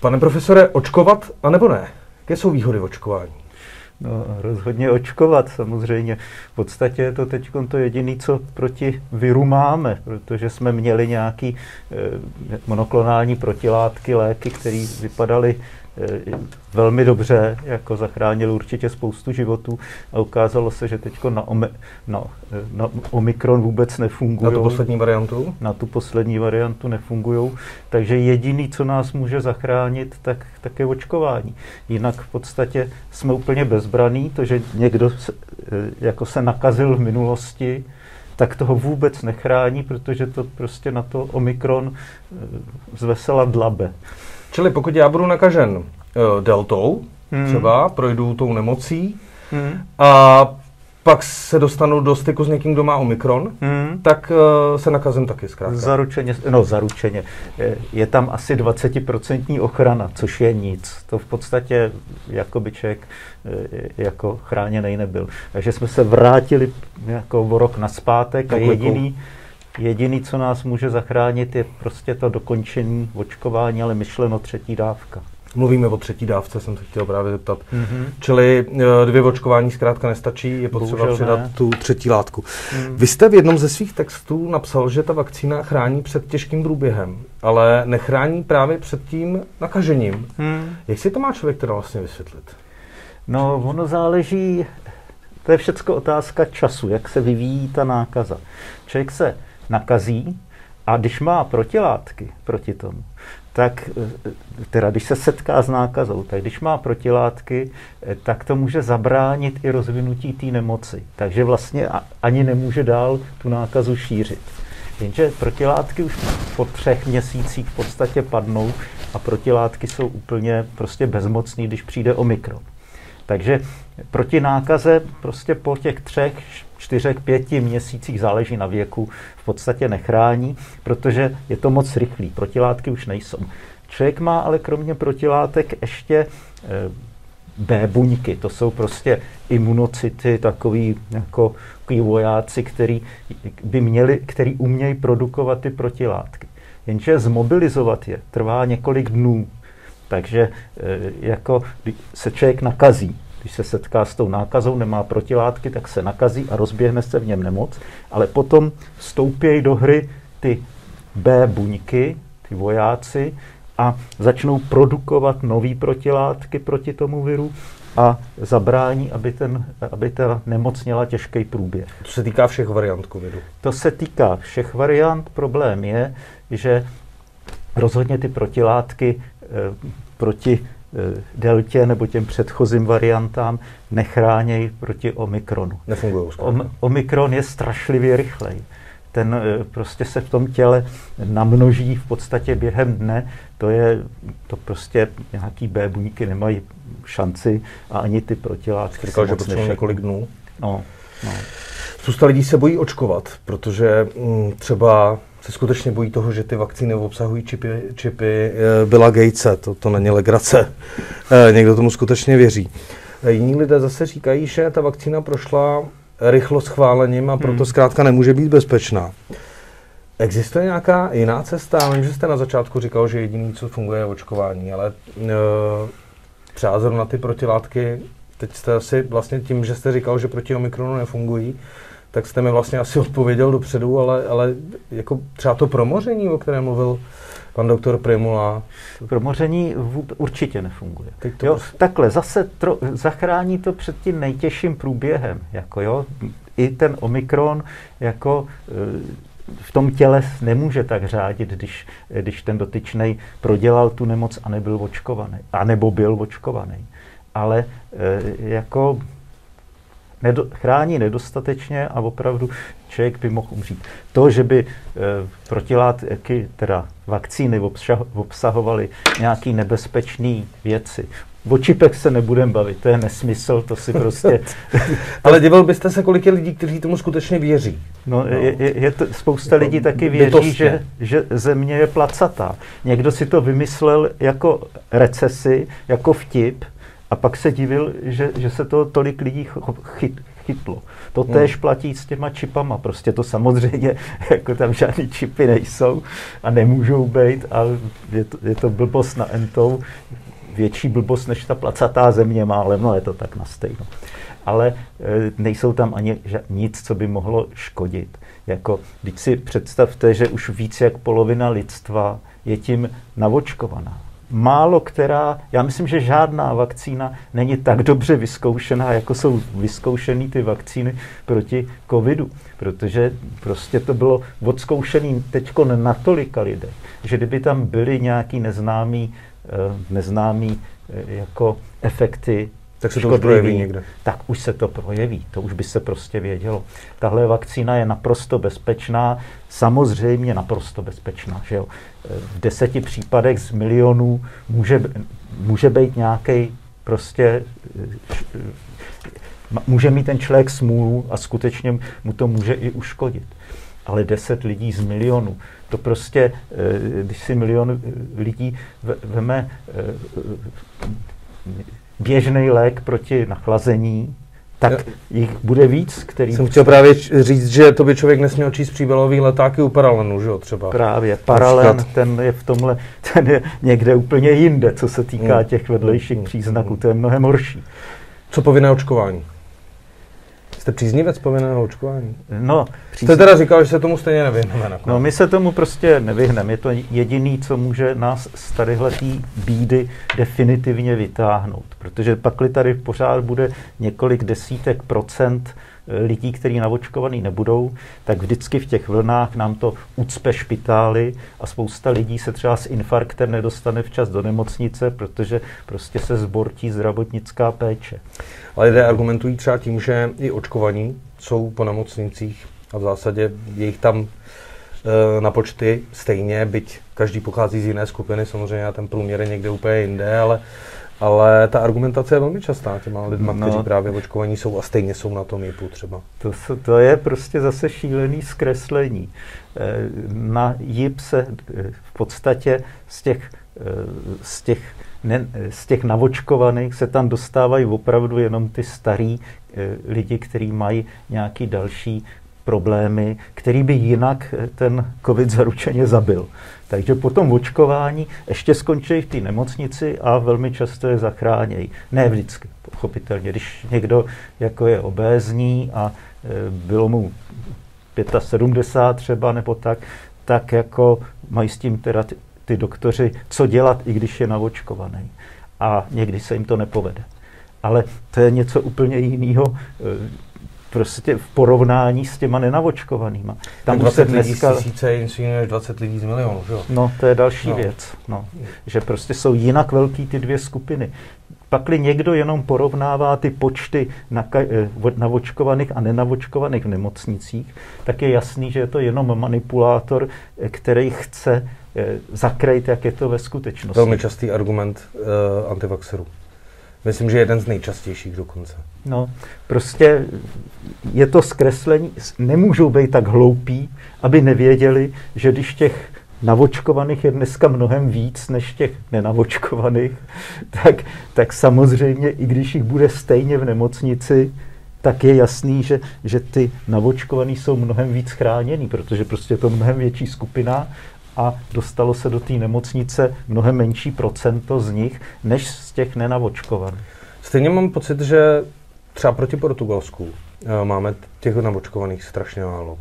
Pane profesore, očkovat a nebo ne? Jaké jsou výhody očkování? No, rozhodně očkovat samozřejmě. V podstatě je to teď to jediné, co proti viru máme, protože jsme měli nějaký eh, monoklonální protilátky, léky, které vypadaly velmi dobře, jako zachránil určitě spoustu životů a ukázalo se, že teď na, ome, na, na Omikron vůbec nefungují. Na tu poslední variantu? Na tu poslední variantu nefungují. Takže jediný, co nás může zachránit, tak, tak je očkování. Jinak v podstatě jsme úplně bezbraný, to, že někdo se, eh, jako se nakazil v minulosti, tak toho vůbec nechrání, protože to prostě na to Omikron eh, zvesela dlabe. Čili pokud já budu nakažen uh, deltou, hmm. třeba projdu tou nemocí hmm. a pak se dostanu do styku s někým, kdo má Omikron, hmm. tak uh, se nakazím taky zkrátka. Zaručeně, no zaručeně. Je, je tam asi 20% ochrana, což je nic. To v podstatě jako by člověk eh, jako chráněný nebyl. Takže jsme se vrátili jako o rok naspátek a jediný, Jediný, co nás může zachránit, je prostě to dokončení očkování, ale myšleno třetí dávka. Mluvíme o třetí dávce, jsem se chtěl právě zeptat. Mm-hmm. Čili eh, dvě očkování zkrátka nestačí, je potřeba Bohužel přidat ne. tu třetí látku. Mm. Vy jste v jednom ze svých textů napsal, že ta vakcína chrání před těžkým průběhem, ale nechrání právě před tím nakažením. Mm. Jak si to má člověk teda vlastně vysvětlit? No, ono záleží, to je všechno otázka času, jak se vyvíjí ta nákaza. Člověk se nakazí a když má protilátky proti tomu, tak eh, teda když se setká s nákazou, tak když má protilátky, eh, tak to může zabránit i rozvinutí té nemoci. Takže vlastně ani nemůže dál tu nákazu šířit. Jenže protilátky už po třech měsících v podstatě padnou a protilátky jsou úplně prostě bezmocný, když přijde Omikron. Takže proti nákaze prostě po těch třech, čtyřech, pěti měsících, záleží na věku, v podstatě nechrání, protože je to moc rychlý. Protilátky už nejsou. Člověk má ale kromě protilátek ještě eh, B buňky, to jsou prostě imunocity, takový jako takový vojáci, který by měli, který umějí produkovat ty protilátky. Jenže zmobilizovat je trvá několik dnů. Takže eh, jako se člověk nakazí, když se setká s tou nákazou, nemá protilátky, tak se nakazí a rozběhne se v něm nemoc, ale potom vstoupějí do hry ty B buňky, ty vojáci, a začnou produkovat nové protilátky proti tomu viru a zabrání, aby, ten, aby ta nemoc měla těžký průběh. To se týká všech variant covidu? To se týká všech variant. Problém je, že rozhodně ty protilátky e, proti Eh, deltě nebo těm předchozím variantám nechránějí proti Omikronu. Nefungují. Om, Omikron je strašlivě rychlej. Ten eh, prostě se v tom těle namnoží v podstatě během dne. To je, to prostě nějaký B buňky nemají šanci a ani ty protilátky. Říkal, že potřebuje několik dnů. No, no. Spousta lidí se bojí očkovat, protože mm, třeba se skutečně bojí toho, že ty vakcíny obsahují čipy, čipy eh, Billa Gatese. To, to není legrace. Eh, někdo tomu skutečně věří. Eh, jiní lidé zase říkají, že ta vakcína prošla rychlo schválením a proto hmm. zkrátka nemůže být bezpečná. Existuje nějaká jiná cesta? Vím, že jste na začátku říkal, že jediný, co funguje, je očkování, ale e, třeba na ty protilátky, teď jste asi vlastně tím, že jste říkal, že proti Omikronu nefungují, tak jste mi vlastně asi odpověděl dopředu, ale, ale jako třeba to promoření, o kterém mluvil pan doktor Primula. Promoření určitě nefunguje. To jo, prostě... Takhle, zase tro, zachrání to před tím nejtěžším průběhem. Jako jo, I ten Omikron jako e, v tom těle nemůže tak řádit, když, když ten dotyčný prodělal tu nemoc a nebyl očkovaný, a nebo byl očkovaný. Ale e, jako nedo, chrání nedostatečně a opravdu člověk by mohl umřít. To, že by e, protilátky, teda vakcíny obsahovaly nějaké nebezpečné věci, O čipech se nebudeme bavit, to je nesmysl, to si prostě... Ale divil byste se, kolik je lidí, kteří tomu skutečně věří? No, no. Je, je, je to, spousta lidí jako taky věří, že, že země je placatá. Někdo si to vymyslel jako recesi, jako vtip, a pak se divil, že, že se to tolik lidí chyt, chytlo. To hmm. též platí s těma čipama. Prostě to samozřejmě, jako tam žádný čipy nejsou a nemůžou být a je to, je to blbost na entou. Větší blbost, než ta placatá země má, ale no je to tak na stejno. Ale e, nejsou tam ani nic, co by mohlo škodit. Jako, když si představte, že už víc jak polovina lidstva je tím navočkovaná málo která, já myslím, že žádná vakcína není tak dobře vyzkoušená, jako jsou vyzkoušený ty vakcíny proti covidu. Protože prostě to bylo odzkoušený teď na tolika lidech, že kdyby tam byly nějaký neznámý, eh, neznámý eh, jako efekty tak se to už projeví někde. Tak už se to projeví, to už by se prostě vědělo. Tahle vakcína je naprosto bezpečná, samozřejmě naprosto bezpečná. Že jo? V deseti případech z milionů může, může být nějaký prostě může mít ten člověk smůlu a skutečně mu to může i uškodit. Ale deset lidí z milionu, to prostě, eh, když si milion lidí veme eh, běžný lék proti nachlazení, tak Já. jich bude víc, který... Jsem chtěl právě říct, že to by člověk nesměl číst příbalový letáky u paralenu, že jo, třeba. Právě, paralen, ten je v tomhle, ten je někde úplně jinde, co se týká hmm. těch vedlejších hmm. příznaků, to je mnohem horší. Co povinné očkování? Jste příznivec povinného očkování? No, přízniv... Jste teda říkal, že se tomu stejně nevyhneme. No, my se tomu prostě nevyhneme. Je to jediný, co může nás z tadyhletý bídy definitivně vytáhnout. Protože pakli tady pořád bude několik desítek procent lidí, kteří navočkovaný nebudou, tak vždycky v těch vlnách nám to ucpe špitály a spousta lidí se třeba s infarktem nedostane včas do nemocnice, protože prostě se zbortí zdravotnická péče. Ale lidé argumentují třeba tím, že i očkovaní jsou po nemocnicích a v zásadě je jich tam e, na počty stejně, byť každý pochází z jiné skupiny, samozřejmě a ten průměr je někde úplně jinde, ale ale ta argumentace je velmi častá těma lidma, no, kteří právě očkovaní jsou a stejně jsou na tom JIPu třeba. To, to je prostě zase šílený zkreslení. Eh, na JIP se eh, v podstatě z těch, eh, z těch, ne, z těch navočkovaných se tam dostávají opravdu jenom ty starý lidi, kteří mají nějaký další problémy, který by jinak ten covid zaručeně zabil. Takže po tom očkování ještě skončí v té nemocnici a velmi často je zachránějí. Ne vždycky, pochopitelně. Když někdo jako je obézní a e, bylo mu 75 třeba nebo tak, tak jako mají s tím teda ty, ty doktoři co dělat, i když je navočkovaný. A někdy se jim to nepovede. Ale to je něco úplně jiného e, prostě v porovnání s těma nenavočkovanýma. Tam 20 se dneska... tisíce je než 20 lidí z milionů, že jo? No, to je další no. věc. No. Že prostě jsou jinak velký ty dvě skupiny. Pakli někdo jenom porovnává ty počty eh, navočkovaných a nenavočkovaných v nemocnicích, tak je jasný, že je to jenom manipulátor, eh, který chce eh, zakrýt, jak je to ve skutečnosti. Velmi častý argument uh, antivaxerů. Myslím, že jeden z nejčastějších dokonce. No, prostě je to zkreslení, nemůžou být tak hloupí, aby nevěděli, že když těch navočkovaných je dneska mnohem víc než těch nenavočkovaných, tak, tak samozřejmě, i když jich bude stejně v nemocnici, tak je jasný, že, že ty navočkovaný jsou mnohem víc chráněný, protože prostě je to mnohem větší skupina a dostalo se do té nemocnice mnohem menší procento z nich, než z těch nenavočkovaných. Stejně mám pocit, že třeba proti Portugalsku eh, máme těch navočkovaných strašně málo.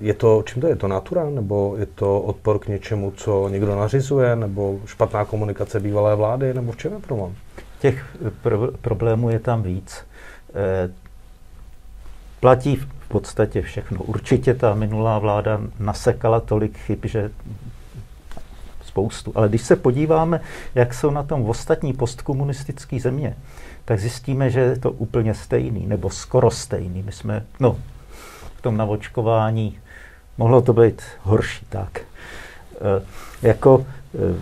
Je to, čím to je? Je to natura? Nebo je to odpor k něčemu, co někdo nařizuje? Nebo špatná komunikace bývalé vlády? Nebo v čem je problém? Těch pro- problémů je tam víc. E, platí podstatě všechno. Určitě ta minulá vláda nasekala tolik chyb, že spoustu. Ale když se podíváme, jak jsou na tom v ostatní postkomunistické země, tak zjistíme, že je to úplně stejný, nebo skoro stejný. My jsme, no, v tom navočkování mohlo to být horší, tak. E, jako, e,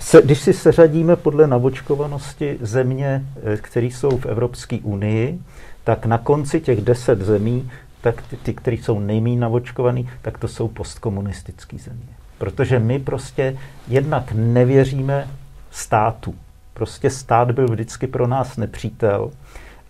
se, když si seřadíme podle navočkovanosti země, e, které jsou v Evropské unii, tak na konci těch deset zemí, tak ty, ty které jsou nejméně navočkovaný, tak to jsou postkomunistické země. Protože my prostě jednak nevěříme státu. Prostě stát byl vždycky pro nás nepřítel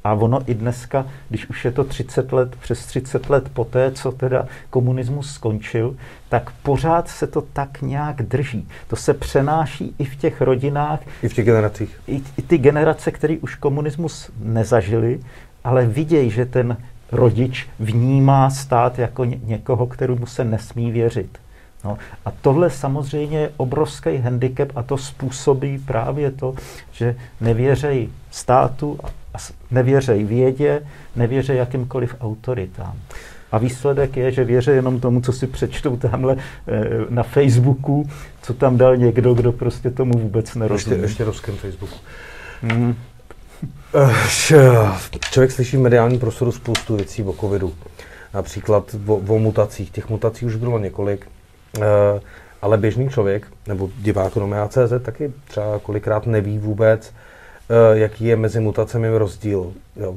A ono i dneska, když už je to 30 let, přes 30 let poté, co teda komunismus skončil, tak pořád se to tak nějak drží. To se přenáší i v těch rodinách. I v těch generacích. I, i ty generace, které už komunismus nezažili, ale vidějí, že ten rodič vnímá stát jako ně, někoho, kterému se nesmí věřit. No, a tohle samozřejmě je obrovský handicap a to způsobí právě to, že nevěřejí státu, nevěřejí vědě, nevěřejí jakýmkoliv autoritám. A výsledek je, že věří jenom tomu, co si přečtou tamhle eh, na Facebooku, co tam dal někdo, kdo prostě tomu vůbec nerozumí. Ještě, ještě ruském Facebooku. Mm. Člověk slyší v mediálním prostoru spoustu věcí o covidu. Například o, o mutacích. Těch mutací už bylo několik. Eh, ale běžný člověk, nebo divák CZ taky třeba kolikrát neví vůbec, eh, jaký je mezi mutacemi rozdíl. Jo,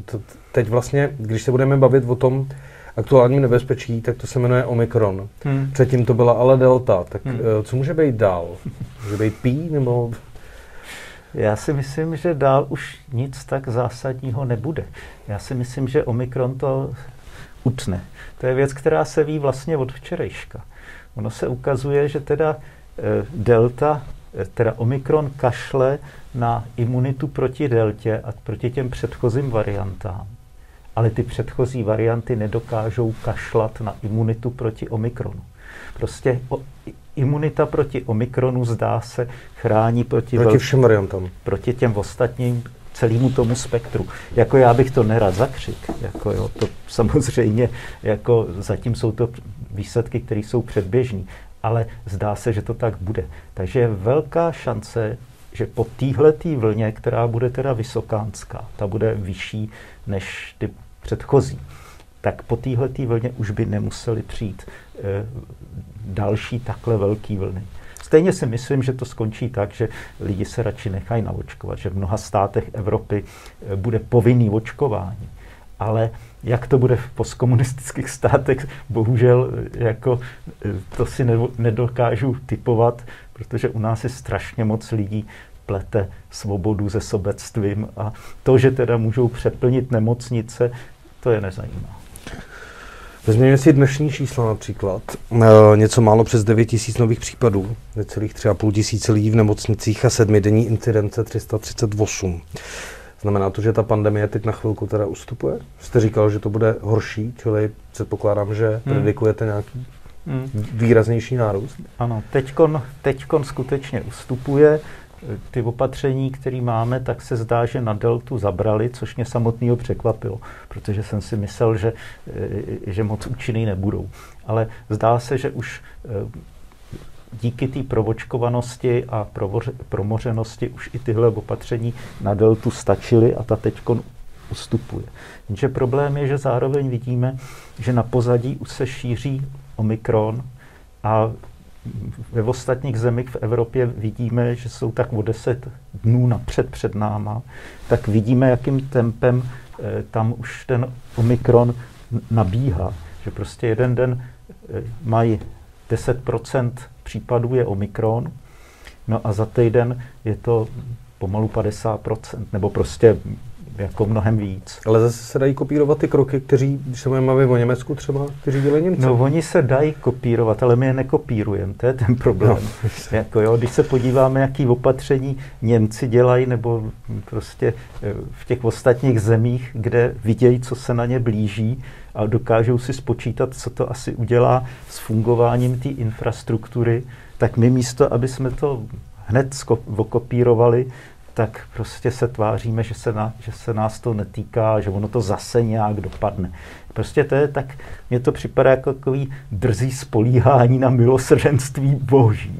teď vlastně, když se budeme bavit o tom aktuálním nebezpečí, tak to se jmenuje Omikron. Hmm. Předtím to byla ale Delta. Tak hmm. Eh, co může být dál? Může být P nebo... Já si myslím, že dál už nic tak zásadního nebude. Já si myslím, že Omikron to utne. To je věc, která se ví vlastně od včerejška. Ono se ukazuje, že teda eh, delta, eh, teda omikron kašle na imunitu proti deltě a proti těm předchozím variantám. Ale ty předchozí varianty nedokážou kašlat na imunitu proti omikronu. Prostě o, imunita proti omikronu zdá se chrání proti, proti všem variantám. Proti těm ostatním celému tomu spektru. Jako já bych to nerad zakřik, jako jo, to samozřejmě, jako zatím jsou to výsledky, které jsou předběžné, ale zdá se, že to tak bude. Takže je velká šance, že po téhletý vlně, která bude teda vysokánská, ta bude vyšší než ty předchozí, tak po téhletý vlně už by nemuseli přijít e, další takhle velký vlny. Stejně si myslím, že to skončí tak, že lidi se radši nechají naočkovat, že v mnoha státech Evropy eh, bude povinný očkování. Ale jak to bude v postkomunistických státech, bohužel eh, jako to si nedokážu typovat, protože u nás je strašně moc lidí plete svobodu se sobectvím a to, že teda můžou přeplnit nemocnice, to je nezajímá. Vezměme si dnešní čísla například. E, něco málo přes 9 tisíc nových případů, necelých 3,5 tisíce lidí v nemocnicích a sedmidenní incidence 338. Znamená to, že ta pandemie teď na chvilku teda ustupuje? Jste říkal, že to bude horší, čili předpokládám, že hmm. predikujete nějaký hmm. výraznější nárůst? Ano, teďkon, teďkon skutečně ustupuje ty opatření, které máme, tak se zdá, že na deltu zabrali, což mě samotného překvapilo, protože jsem si myslel, že, eh, že moc účinný nebudou. Ale zdá se, že už eh, díky té provočkovanosti a promořenosti už i tyhle opatření na deltu stačily a ta teď ustupuje. Jenže problém je, že zároveň vidíme, že na pozadí už se šíří omikron a ve ostatních zemích v Evropě vidíme, že jsou tak o 10 dnů napřed před náma, tak vidíme, jakým tempem eh, tam už ten Omikron nabíhá. Že prostě jeden den eh, mají 10% případů je Omikron, no a za týden je to pomalu 50%, nebo prostě jako mnohem víc. Ale zase se dají kopírovat ty kroky, kteří, když se máme o Německu třeba, kteří dělají Němci. No oni se dají kopírovat, ale my je nekopírujeme, to je ten problém. No. jako jo, když se podíváme, jaký opatření Němci dělají, nebo prostě eh, v těch ostatních zemích, kde vidějí, co se na ně blíží a dokážou si spočítat, co to asi udělá s fungováním té infrastruktury, tak my místo, aby jsme to hned okopírovali, tak prostě se tváříme, že se, na, že se nás to netýká, že ono to zase nějak dopadne. Prostě to je tak, mně to připadá jako takový drzý spolíhání na milosrdenství boží.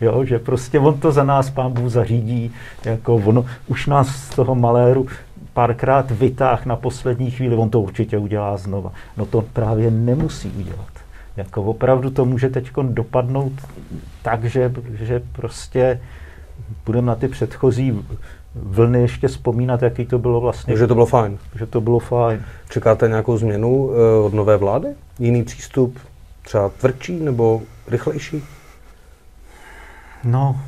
Jo, že prostě on to za nás pán Bůh zařídí, jako ono už nás z toho maléru párkrát vytáh na poslední chvíli, on to určitě udělá znova. No to právě nemusí udělat. Jako opravdu to může teď dopadnout tak, že, že prostě budeme na ty předchozí vlny ještě vzpomínat, jaký to bylo vlastně. Že to bylo fajn. Že to bylo fajn. Čekáte nějakou změnu eh, od nové vlády? Jiný přístup? Třeba tvrdší nebo rychlejší? No,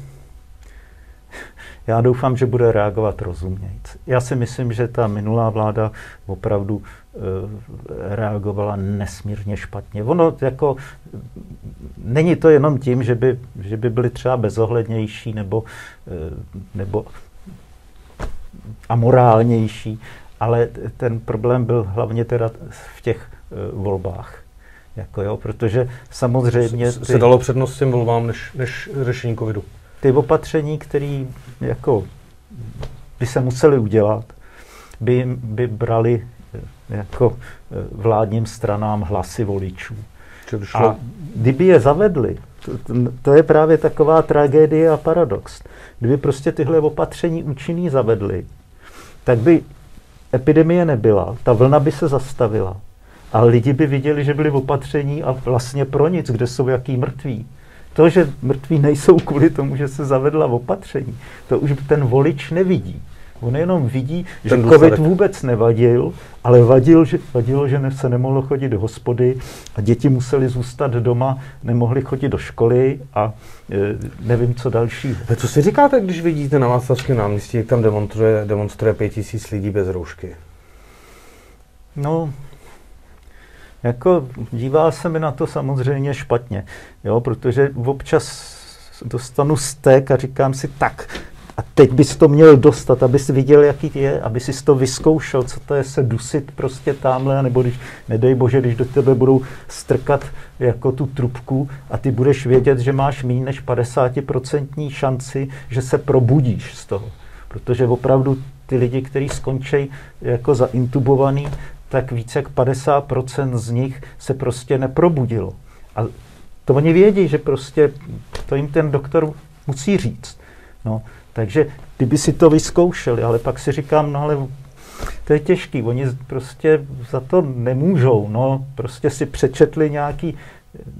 Já doufám, že bude reagovat rozumnějc. Já si myslím, že ta minulá vláda opravdu e, reagovala nesmírně špatně. Ono jako, není to jenom tím, že by, že by byly třeba bezohlednější nebo, e, nebo amorálnější, ale ten problém byl hlavně teda v těch e, volbách. Jako jo, protože samozřejmě... Ty, se dalo přednost těm volbám než, než řešení covidu. Ty opatření, které jako by se museli udělat, by, by brali eh, jako eh, vládním stranám hlasy voličů. A kdyby je zavedli, to, to je právě taková tragédie a paradox. Kdyby prostě tyhle opatření účinný zavedli, tak by epidemie nebyla, ta vlna by se zastavila a lidi by viděli, že byli v opatření a vlastně pro nic, kde jsou jaký mrtví. To, že mrtví nejsou kvůli tomu, že se zavedla v opatření, to už ten volič nevidí. On jenom vidí, ten že COVID vůbec nevadil, ale vadil, že, vadilo, že se nemohlo chodit do hospody a děti museli zůstat doma, nemohli chodit do školy a e, nevím, co další. A co si říkáte, když vidíte na Václavském náměstí, jak tam demonstruje, demonstruje pět tisíc lidí bez roušky? No, jako dívá se mi na to samozřejmě špatně, jo, protože občas dostanu stek a říkám si tak, a teď bys to měl dostat, abys viděl, jaký je, aby si to vyzkoušel, co to je se dusit prostě tamhle, nebo když, nedej bože, když do tebe budou strkat jako tu trubku a ty budeš vědět, že máš méně než 50% šanci, že se probudíš z toho. Protože opravdu ty lidi, kteří skončí jako zaintubovaný, tak více jak 50% z nich se prostě neprobudilo. A to oni vědí, že prostě to jim ten doktor musí říct. No, takže kdyby si to vyzkoušeli, ale pak si říkám, no ale to je těžký, oni prostě za to nemůžou, no, prostě si přečetli nějaký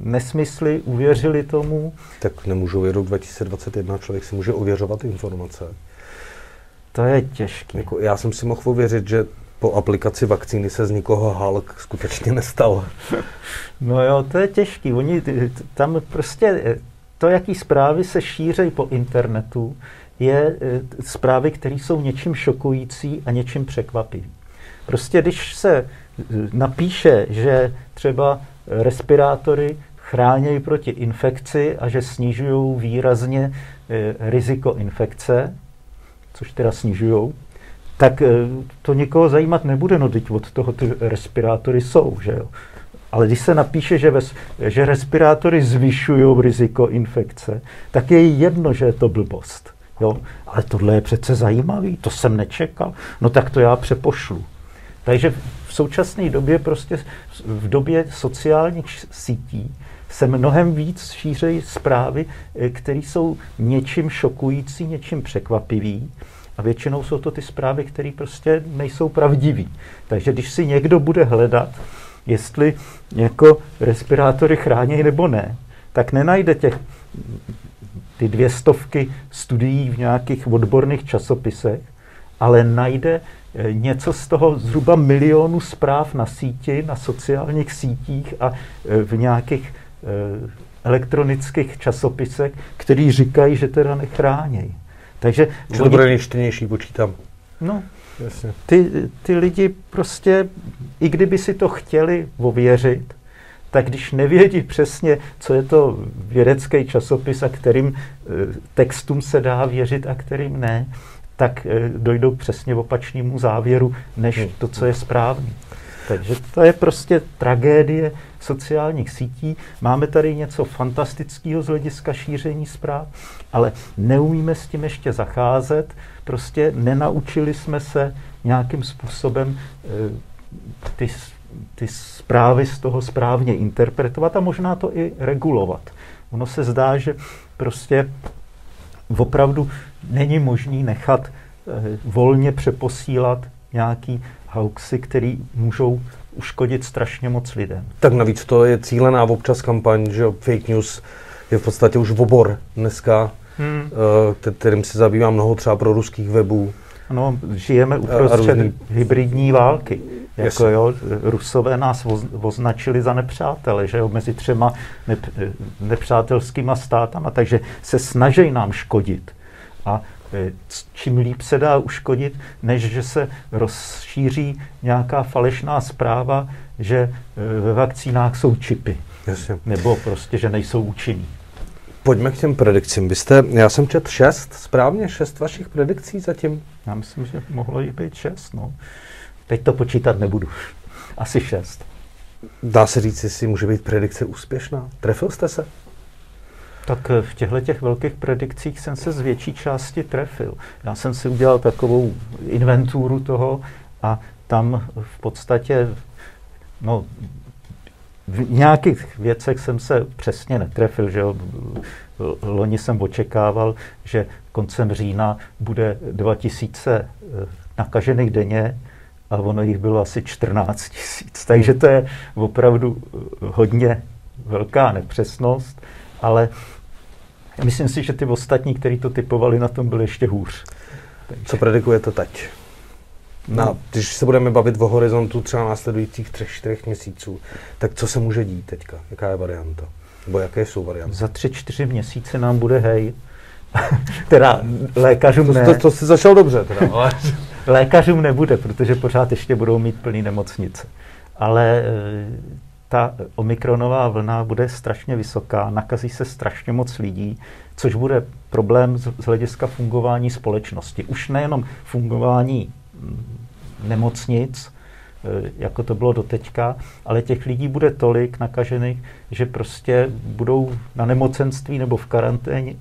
nesmysly, uvěřili tomu. Tak nemůžou, je rok 2021, člověk si může ověřovat informace. To je těžké. Jako já jsem si mohl ověřit, že po aplikaci vakcíny se z nikoho Hulk skutečně nestal. No jo, to je těžký. Oni tam prostě to, jaký zprávy se šířejí po internetu, je e, zprávy, které jsou něčím šokující a něčím překvapivý. Prostě když se e, napíše, že třeba respirátory chránějí proti infekci a že snižují výrazně riziko infekce, což teda snižují, tak eh, to někoho zajímat nebude, no teď od toho ty respirátory jsou, že jo. Ale když se napíše, že, ves, že respirátory zvyšují riziko infekce, tak je jedno, že je to blbost. Jo? Ale tohle je přece zajímavý, to jsem nečekal, no tak to já přepošlu. Takže v současné době, prostě v době sociálních sítí, se mnohem víc šířejí zprávy, eh, které jsou něčím šokující, něčím překvapivý. A většinou jsou to ty zprávy, které prostě nejsou pravdivé. Takže když si někdo bude hledat, jestli jako respirátory chrání nebo ne, tak nenajde těch ty dvě stovky studií v nějakých odborných časopisech, ale najde eh, něco z toho zhruba milionu zpráv na síti, na sociálních sítích a eh, v nějakých eh, elektronických časopisech, který říkají, že teda nechránějí. Takže Že to bude nejštěnější, počítám. No, Jasně. Ty, ty lidi prostě, i kdyby si to chtěli ověřit, tak když nevědí přesně, co je to vědecký časopis a kterým eh, textům se dá věřit a kterým ne, tak eh, dojdou přesně opačnému závěru, než hmm. to, co je správné. Takže to je prostě tragédie sociálních sítí. Máme tady něco fantastického z hlediska šíření zpráv, ale neumíme s tím ještě zacházet. Prostě nenaučili jsme se nějakým způsobem eh, ty, ty zprávy z toho správně interpretovat a možná to i regulovat. Ono se zdá, že prostě opravdu není možný nechat eh, volně přeposílat nějaký hoaxy, které můžou uškodit strašně moc lidem. Tak navíc to je cílená občas kampaň, že fake news je v podstatě už obor dneska, hmm. Eh, kterým se zabývá mnoho třeba pro ruských webů. Ano, žijeme uprostřed různý... hybridní války. Jako jo, Rusové nás označili za nepřátele, že jo, mezi třema nep, nepřátelskýma státama, takže se snaží nám škodit. A eh, čím líp se dá uškodit, než že se rozšíří nějaká falešná zpráva, že eh, ve vakcínách jsou čipy. Jasně. Nebo prostě, že nejsou účinný. Pojďme k těm predikcím. Vy jste, já jsem četl šest, správně šest vašich predikcí zatím? Já myslím, že mohlo jich být šest. No. Teď to počítat nebudu. Asi šest. Dá se říct, jestli může být predikce úspěšná? Trefil jste se? Tak eh, v těchto těch velkých predikcích jsem se z větší části trefil. Já jsem si udělal takovou inventuru toho a tam v podstatě, no, v nějakých věcech jsem se přesně netrefil, že jo. Loni jsem očekával, že koncem října bude 2000 eh, nakažených denně a ono jich bylo asi 14 tisíc. Takže to je opravdu eh, hodně velká nepřesnost, ale myslím si, že ty ostatní, kteří to typovali, na tom byli ještě hůř. Takže... Co predikujete teď? No. Na, když se budeme bavit o horizontu třeba následujících třech, čtyřech měsíců, tak co se může dít teďka? Jaká je varianta? Nebo jaké jsou varianty? Za tři, čtyři měsíce nám bude hej. teda lékařům ne. To, to, to jsi začal dobře. Teda, ale... lékařům nebude, protože pořád ještě budou mít plný nemocnice. Ale eh, ta omikronová vlna bude strašně vysoká, nakazí se strašně moc lidí, což bude problém z hlediska fungování společnosti. Už nejenom fungování mm, nemocnic, e, jako to bylo doteďka, ale těch lidí bude tolik nakažených, že prostě budou na nemocenství nebo v karanténě,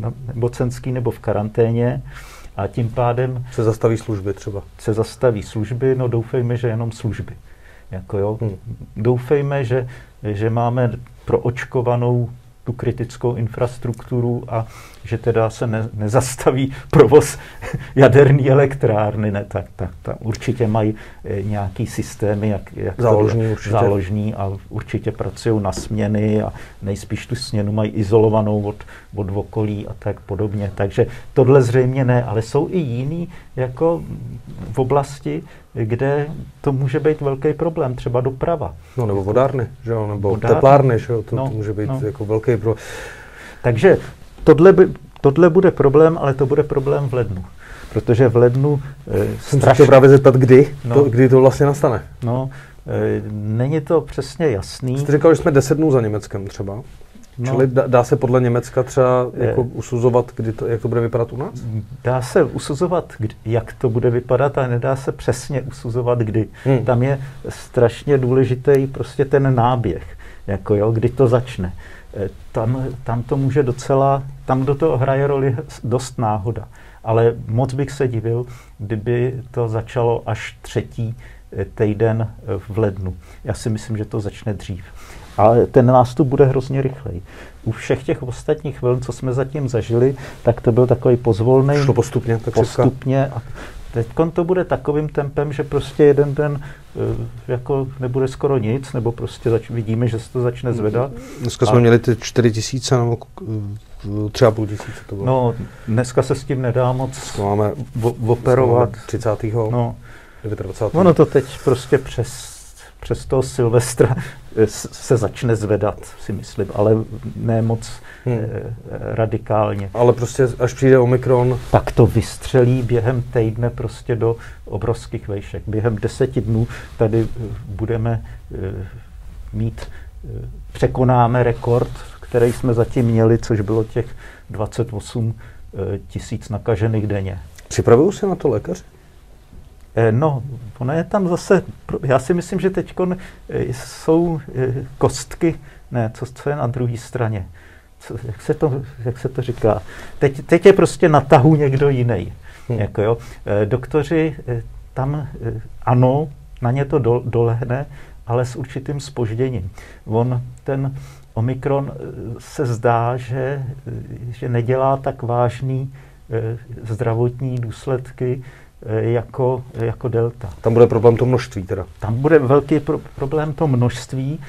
na nemocenský nebo v karanténě a tím pádem... Se zastaví služby třeba. Se zastaví služby, no doufejme, že jenom služby. Jako jo. Doufejme, že, že máme proočkovanou tu kritickou infrastrukturu a že teda se ne, nezastaví provoz jaderné elektrárny. Ne, tak, tak, tak určitě mají e, nějaký systémy, jak, jak záložní, to, určitě. záložní a určitě pracují na směny a nejspíš tu směnu mají izolovanou od, od okolí a tak podobně. Takže tohle zřejmě ne, ale jsou i jiný jako v oblasti, kde to může být velký problém, třeba doprava. No nebo vodárny, že jo, nebo vodárny. teplárny, že jo, to, no, to může být no. jako velký problém. Takže tohle, by, tohle bude problém, ale to bude problém v lednu. Protože v lednu... E, Jsem strašně... se právě zeptat, kdy, no, to, kdy to vlastně nastane. No, e, není to přesně jasný. Jste říkal, že jsme 10 dnů za Německem třeba. No, Čili dá, dá se podle Německa třeba jako usuzovat, kdy to, jak to bude vypadat u nás? Dá se usuzovat, kdy, jak to bude vypadat, ale nedá se přesně usuzovat, kdy. Hmm. Tam je strašně důležitý prostě ten náběh, jako jo, kdy to začne. E, tam, tam to může docela, tam do toho hraje roli dost náhoda. Ale moc bych se divil, kdyby to začalo až třetí e, týden v lednu. Já si myslím, že to začne dřív. Ale ten nástup bude hrozně rychlej. U všech těch ostatních vln, co jsme zatím zažili, tak to byl takový pozvolný. Šlo postupně, tak postupně. A teď to bude takovým tempem, že prostě jeden den eh, jako nebude skoro nic, nebo prostě zač- vidíme, že se to začne zvedat. Dneska jsme a... měli ty 4 tisíce, nebo eh, třeba půl tisíce to bylo. No, dneska se s tím nedá moc to máme operovat. 30. No, 29. Ono to teď prostě přes přes toho Silvestra eh, se začne zvedat, si myslím, ale ne moc hmm. Eh, radikálně. Ale prostě až přijde Omikron... Tak to vystřelí během týdne prostě do obrovských vejšek. Během deseti dnů tady eh, budeme mít, překonáme rekord, který jsme zatím měli, což bylo těch 28 tisíc nakažených denně. Připravují se na to lékaři? Eh, no, ono je tam zase, já si myslím, že teď eh, jsou eh, kostky, ne, co, co je na druhé straně. Co, jak, se to, jak se to říká? Teď, teď je prostě na tahu někdo jiný. Hmm. Jako jo. Doktoři tam, ano, na ně to do, dolehne, ale s určitým spožděním. On, ten Omikron se zdá, že, že nedělá tak vážný zdravotní důsledky, jako, jako delta. Tam bude problém to množství teda? Tam bude velký pro, problém to množství.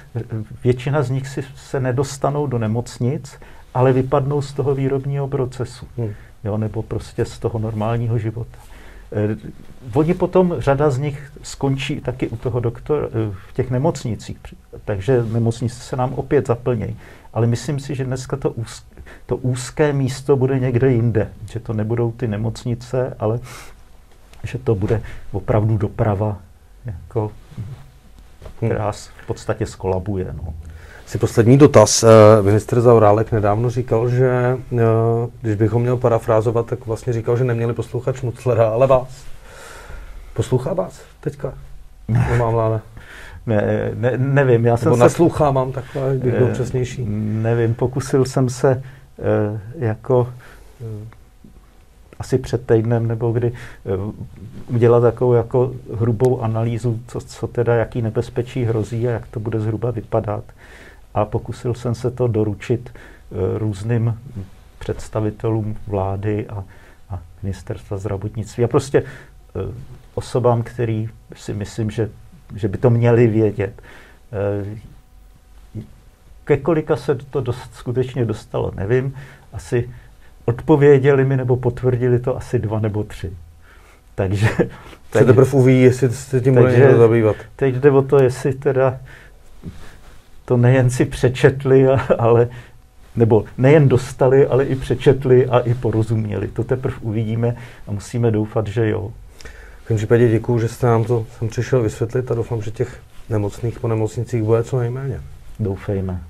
Většina z nich si, se nedostanou do nemocnic, ale vypadnou z toho výrobního procesu. Hmm. Jo, nebo prostě z toho normálního života. Eh, oni potom, řada z nich skončí taky u toho doktora v těch nemocnicích, takže nemocnice se nám opět zaplnějí. Ale myslím si, že dneska to, úz, to úzké místo bude někde jinde, že to nebudou ty nemocnice, ale že to bude opravdu doprava, jako, která v podstatě skolabuje. No. Si poslední dotaz. Eh, minister Zaurálek nedávno říkal, že eh, když bychom měl parafrázovat, tak vlastně říkal, že neměli poslouchat Šmuclera, ale vás. Poslouchá vás teďka? Nemám vláda. Ne, ne, nevím, já jsem Nebo se... mám takhle, bych byl eh, přesnější. Nevím, pokusil jsem se jako asi před týdnem nebo kdy udělat takovou jako hrubou analýzu, co, co teda, jaký nebezpečí hrozí a jak to bude zhruba vypadat a pokusil jsem se to doručit eh, různým představitelům vlády a, a ministerstva zdravotnictví a prostě eh, osobám, který si myslím, že, že by to měli vědět. Eh, ke kolika se to dost, skutečně dostalo, nevím. Asi odpověděli mi nebo potvrdili to asi dva nebo tři. Takže... Se teprve uví, jestli se tím bude někdo zabývat. Teď jde o to, jestli teda to nejen si přečetli, ale nebo nejen dostali, ale i přečetli a i porozuměli. To teprve uvidíme a musíme doufat, že jo. V tom případě děkuji, že jste nám to sem přišel vysvětlit a doufám, že těch nemocných po nemocnicích bude co nejméně. Doufejme.